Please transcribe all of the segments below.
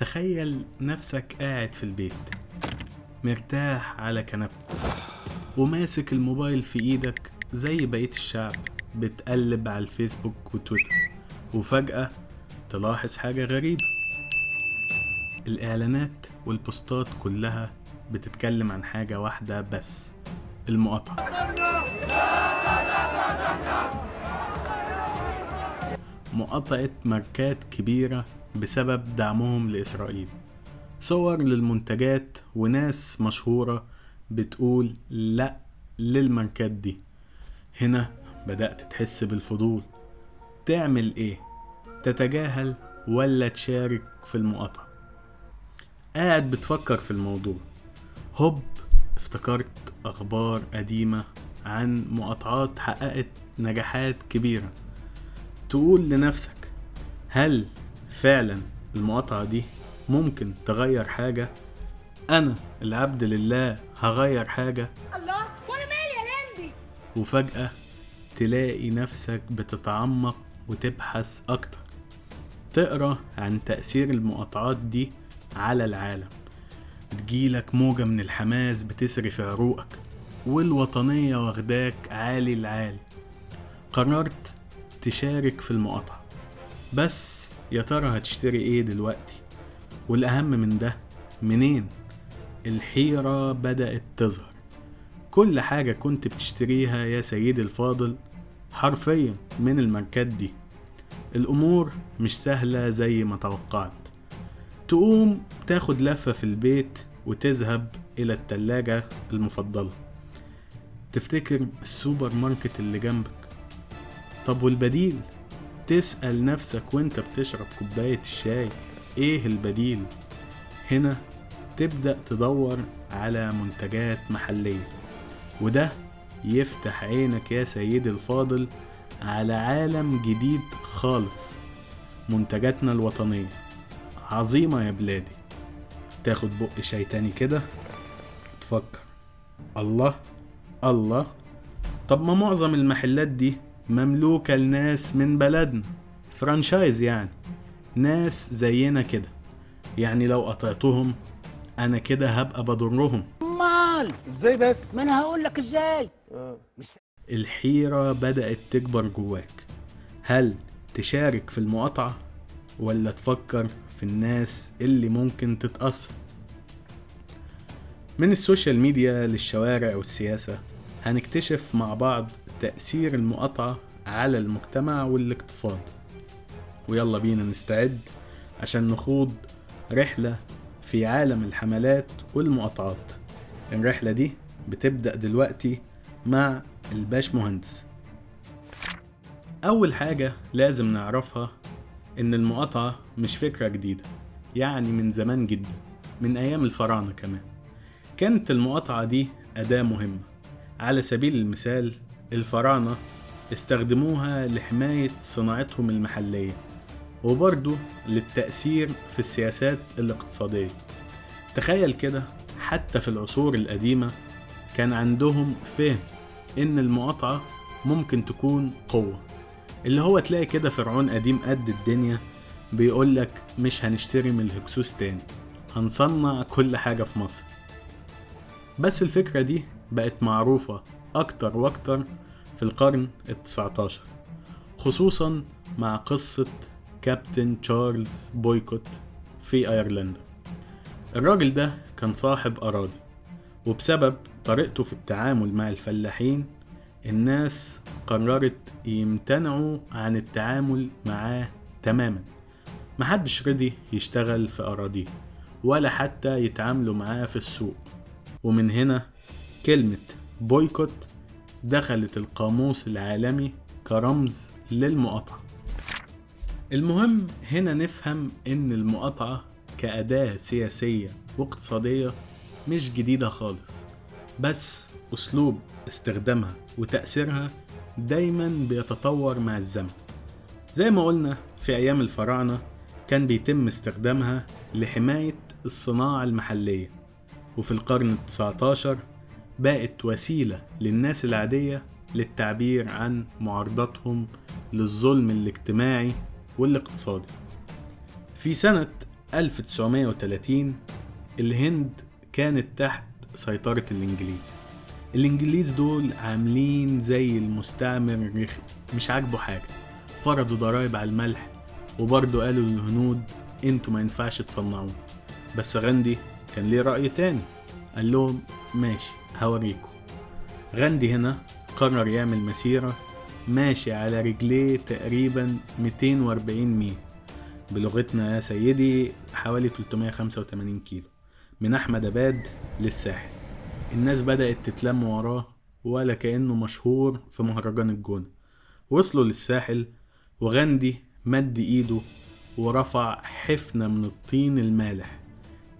تخيل نفسك قاعد في البيت مرتاح على كنبتك وماسك الموبايل في إيدك زي بقية الشعب بتقلب على الفيسبوك وتويتر وفجأة تلاحظ حاجة غريبة. الإعلانات والبوستات كلها بتتكلم عن حاجة واحدة بس المقاطعة. مقاطعة ماركات كبيرة بسبب دعمهم لإسرائيل. صور للمنتجات وناس مشهورة بتقول لأ للماركات دي. هنا بدأت تحس بالفضول. تعمل إيه؟ تتجاهل ولا تشارك في المقاطعة؟ قاعد بتفكر في الموضوع. هوب افتكرت أخبار قديمة عن مقاطعات حققت نجاحات كبيرة. تقول لنفسك هل فعلا المقاطعة دي ممكن تغير حاجة؟ أنا العبد لله هغير حاجة؟ الله وأنا مالي يا لمبي وفجأة تلاقي نفسك بتتعمق وتبحث أكتر. تقرأ عن تأثير المقاطعات دي على العالم. تجيلك موجة من الحماس بتسري في عروقك والوطنية واخداك عالي العال. قررت تشارك في المقاطعة. بس يا ترى هتشتري إيه دلوقتي؟ والأهم من ده منين؟ الحيرة بدأت تظهر. كل حاجة كنت بتشتريها يا سيدي الفاضل حرفيا من الماركات دي. الأمور مش سهلة زي ما توقعت. تقوم تاخد لفة في البيت وتذهب إلى التلاجة المفضلة. تفتكر السوبر ماركت اللي جنبك؟ طب والبديل؟ تسأل نفسك وانت بتشرب كوباية الشاي إيه البديل؟ هنا تبدأ تدور على منتجات محلية وده يفتح عينك يا سيدي الفاضل على عالم جديد خالص منتجاتنا الوطنية. عظيمة يا بلادي. تاخد بق شاي تاني كده تفكر. الله الله. طب ما معظم المحلات دي مملوكة لناس من بلدنا. فرانشايز يعني. ناس زينا كده. يعني لو قطعتهم أنا كده هبقى بضرهم. مال! إزاي بس؟ ما أنا هقول لك إزاي. الحيرة بدأت تكبر جواك. هل تشارك في المقاطعة ولا تفكر في الناس اللي ممكن تتأثر؟ من السوشيال ميديا للشوارع والسياسة هنكتشف مع بعض تأثير المقاطعة على المجتمع والاقتصاد. ويلا بينا نستعد عشان نخوض رحلة في عالم الحملات والمقاطعات. الرحلة دي بتبدأ دلوقتي مع الباش مهندس أول حاجة لازم نعرفها إن المقاطعة مش فكرة جديدة يعني من زمان جدا من أيام الفراعنة كمان. كانت المقاطعة دي أداة مهمة. على سبيل المثال الفراعنة استخدموها لحماية صناعتهم المحلية وبرضه للتأثير في السياسات الاقتصادية. تخيل كده حتى في العصور القديمة كان عندهم فهم إن المقاطعة ممكن تكون قوة. اللي هو تلاقي كده فرعون قديم قد الدنيا بيقولك مش هنشتري من الهكسوس تاني هنصنع كل حاجة في مصر. بس الفكرة دي بقت معروفة أكتر وأكتر في القرن التسعتاشر خصوصا مع قصة كابتن تشارلز بويكوت في أيرلندا. الراجل ده كان صاحب أراضي وبسبب طريقته في التعامل مع الفلاحين الناس قررت يمتنعوا عن التعامل معاه تماما. محدش رضي يشتغل في أراضيه ولا حتى يتعاملوا معاه في السوق. ومن هنا كلمة بويكوت دخلت القاموس العالمي كرمز للمقاطعة. المهم هنا نفهم إن المقاطعة كأداة سياسية واقتصادية مش جديدة خالص بس أسلوب استخدامها وتأثيرها دايما بيتطور مع الزمن. زي ما قلنا في أيام الفراعنة كان بيتم استخدامها لحماية الصناعة المحلية وفي القرن التسعتاشر بقت وسيلة للناس العادية للتعبير عن معارضتهم للظلم الاجتماعي والاقتصادي. في سنة 1930 الهند كانت تحت سيطرة الإنجليز. الإنجليز دول عاملين زي المستعمر الرخم مش عاجبه حاجة. فرضوا ضرايب على الملح وبرضه قالوا للهنود أنتوا ما ينفعش تصنعوه. بس غاندي كان ليه رأي تاني قال لهم ماشي هوريكم. غاندي هنا قرر يعمل مسيرة ماشي على رجليه تقريبا 240 ميل. بلغتنا يا سيدي حوالي 385 كيلو. من أحمد أباد للساحل. الناس بدأت تتلم وراه ولا كأنه مشهور في مهرجان الجونة. وصلوا للساحل وغاندي مد إيده ورفع حفنة من الطين المالح.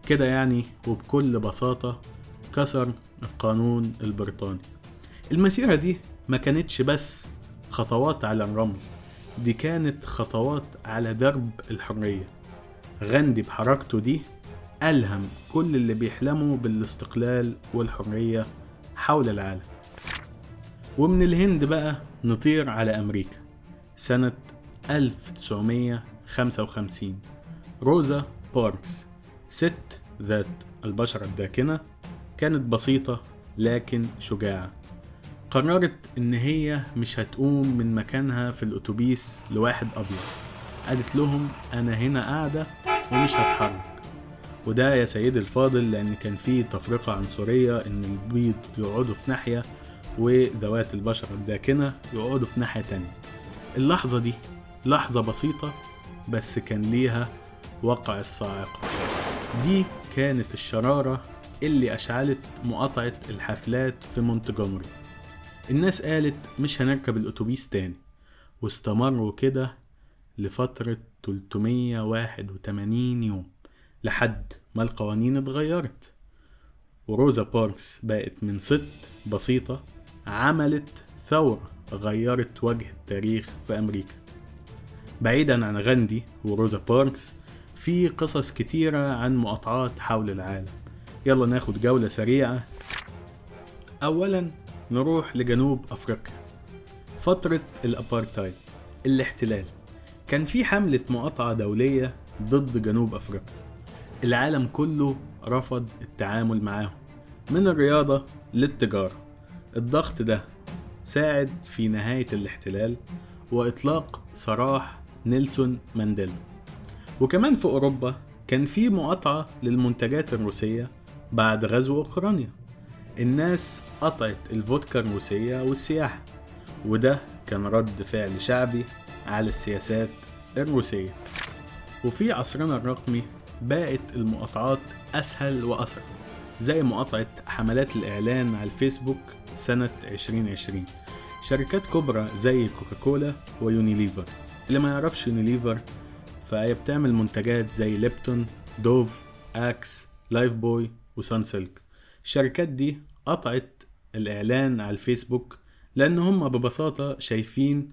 كده يعني وبكل بساطة كسر القانون البريطاني. المسيرة دي ما كانتش بس خطوات على الرمل دي كانت خطوات على درب الحرية. غاندي بحركته دي ألهم كل اللي بيحلموا بالاستقلال والحرية حول العالم. ومن الهند بقى نطير على أمريكا سنة 1955 روزا باركس ست ذات البشرة الداكنة كانت بسيطة لكن شجاعة. قررت إن هي مش هتقوم من مكانها في الأتوبيس لواحد أبيض. قالت لهم أنا هنا قاعدة ومش هتحرك. وده يا سيدي الفاضل لأن كان في تفرقة عنصرية إن البيض يقعدوا في ناحية وذوات البشرة الداكنة يقعدوا في ناحية تانية. اللحظة دي لحظة بسيطة بس كان ليها وقع الصاعقة. دي كانت الشرارة اللي أشعلت مقاطعة الحفلات في مونتجومري. الناس قالت مش هنركب الأتوبيس تاني واستمروا كده لفترة 381 يوم لحد ما القوانين اتغيرت. وروزا باركس بقت من ست بسيطة عملت ثورة غيرت وجه التاريخ في أمريكا. بعيدا عن غاندي وروزا باركس في قصص كتيرة عن مقاطعات حول العالم. يلا ناخد جولة سريعة. أولا نروح لجنوب أفريقيا. فترة الأبارتايد الاحتلال. كان في حملة مقاطعة دولية ضد جنوب أفريقيا. العالم كله رفض التعامل معاهم. من الرياضة للتجارة. الضغط ده ساعد في نهاية الاحتلال وإطلاق سراح نيلسون مانديلا. وكمان في أوروبا كان في مقاطعة للمنتجات الروسية بعد غزو أوكرانيا. الناس قطعت الفودكا الروسية والسياحة وده كان رد فعل شعبي على السياسات الروسية. وفي عصرنا الرقمي بقت المقاطعات أسهل وأسرع زي مقاطعة حملات الإعلان على الفيسبوك سنة 2020 شركات كبرى زي كوكاكولا ويونيليفر. اللي ما يعرفش يونيليفر فهي بتعمل منتجات زي ليبتون دوف أكس لايف بوي وسان سيلك. الشركات دي قطعت الإعلان على الفيسبوك لأن هم ببساطة شايفين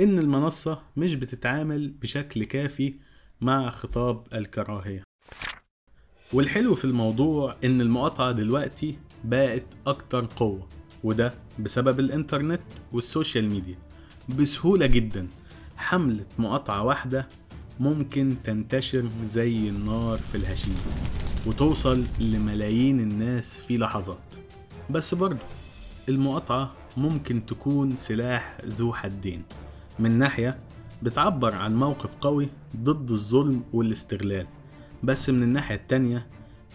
إن المنصة مش بتتعامل بشكل كافي مع خطاب الكراهية. والحلو في الموضوع إن المقاطعة دلوقتي بقت أكتر قوة وده بسبب الإنترنت وال social media. بسهولة جدا حملة مقاطعة واحدة ممكن تنتشر زي النار في الهشيم. وتوصل لملايين الناس في لحظات. بس برضه المقاطعة ممكن تكون سلاح ذو حدين. من ناحية بتعبر عن موقف قوي ضد الظلم والاستغلال. بس من الناحية التانية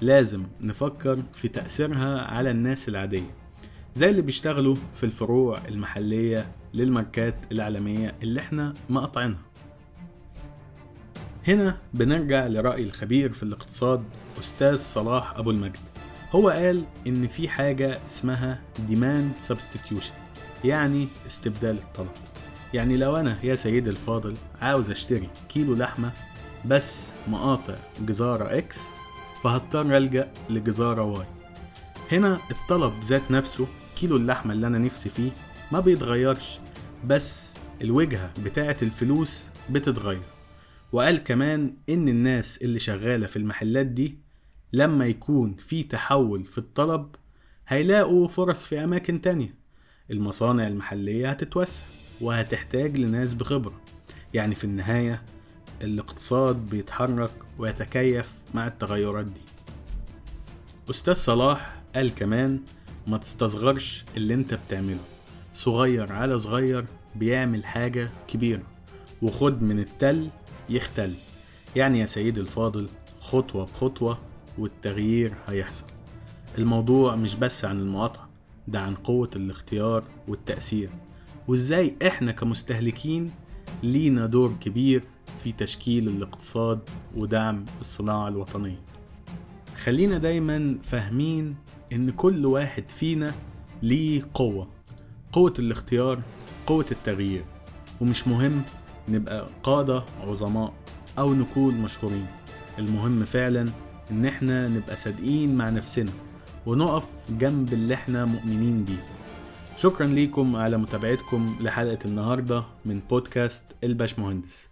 لازم نفكر في تأثيرها على الناس العادية. زي اللي بيشتغلوا في الفروع المحلية للماركات العالمية اللي إحنا مقاطعينها. هنا بنرجع لرأي الخبير في الاقتصاد أستاذ صلاح أبو المجد. هو قال إن في حاجة اسمها demand substitution يعني استبدال الطلب. يعني لو أنا يا سيدي الفاضل عاوز أشتري كيلو لحمة بس مقاطع جزارة X فهضطر ألجأ لجزارة Y هنا الطلب ذات نفسه كيلو اللحمة اللي أنا نفسي فيه ما بيتغيرش بس الوجهة بتاعة الفلوس بتتغير. وقال كمان إن الناس اللي شغالة في المحلات دي لما يكون في تحول في الطلب هيلاقوا فرص في أماكن تانية. المصانع المحلية هتتوسع وهتحتاج لناس بخبرة. يعني في النهاية الاقتصاد بيتحرك ويتكيف مع التغيرات دي. أستاذ صلاح قال كمان ما تستصغرش اللي أنت بتعمله. صغير على صغير بيعمل حاجة كبيرة وخد من التل يختل. يعني يا سيدي الفاضل خطوة بخطوة والتغيير هيحصل. الموضوع مش بس عن المقاطعة ده عن قوة الاختيار والتأثير. وإزاي إحنا كمستهلكين لينا دور كبير في تشكيل الاقتصاد ودعم الصناعة الوطنية. خلينا دايما فاهمين إن كل واحد فينا ليه قوة قوة الاختيار قوة التغيير. ومش مهم نبقى قادة عظماء أو نكون مشهورين. المهم فعلا إن إحنا نبقى صادقين مع نفسنا ونقف جنب اللي إحنا مؤمنين بيه. شكرا ليكم على متابعتكم لحلقة النهاردة من بودكاست الباش مهندس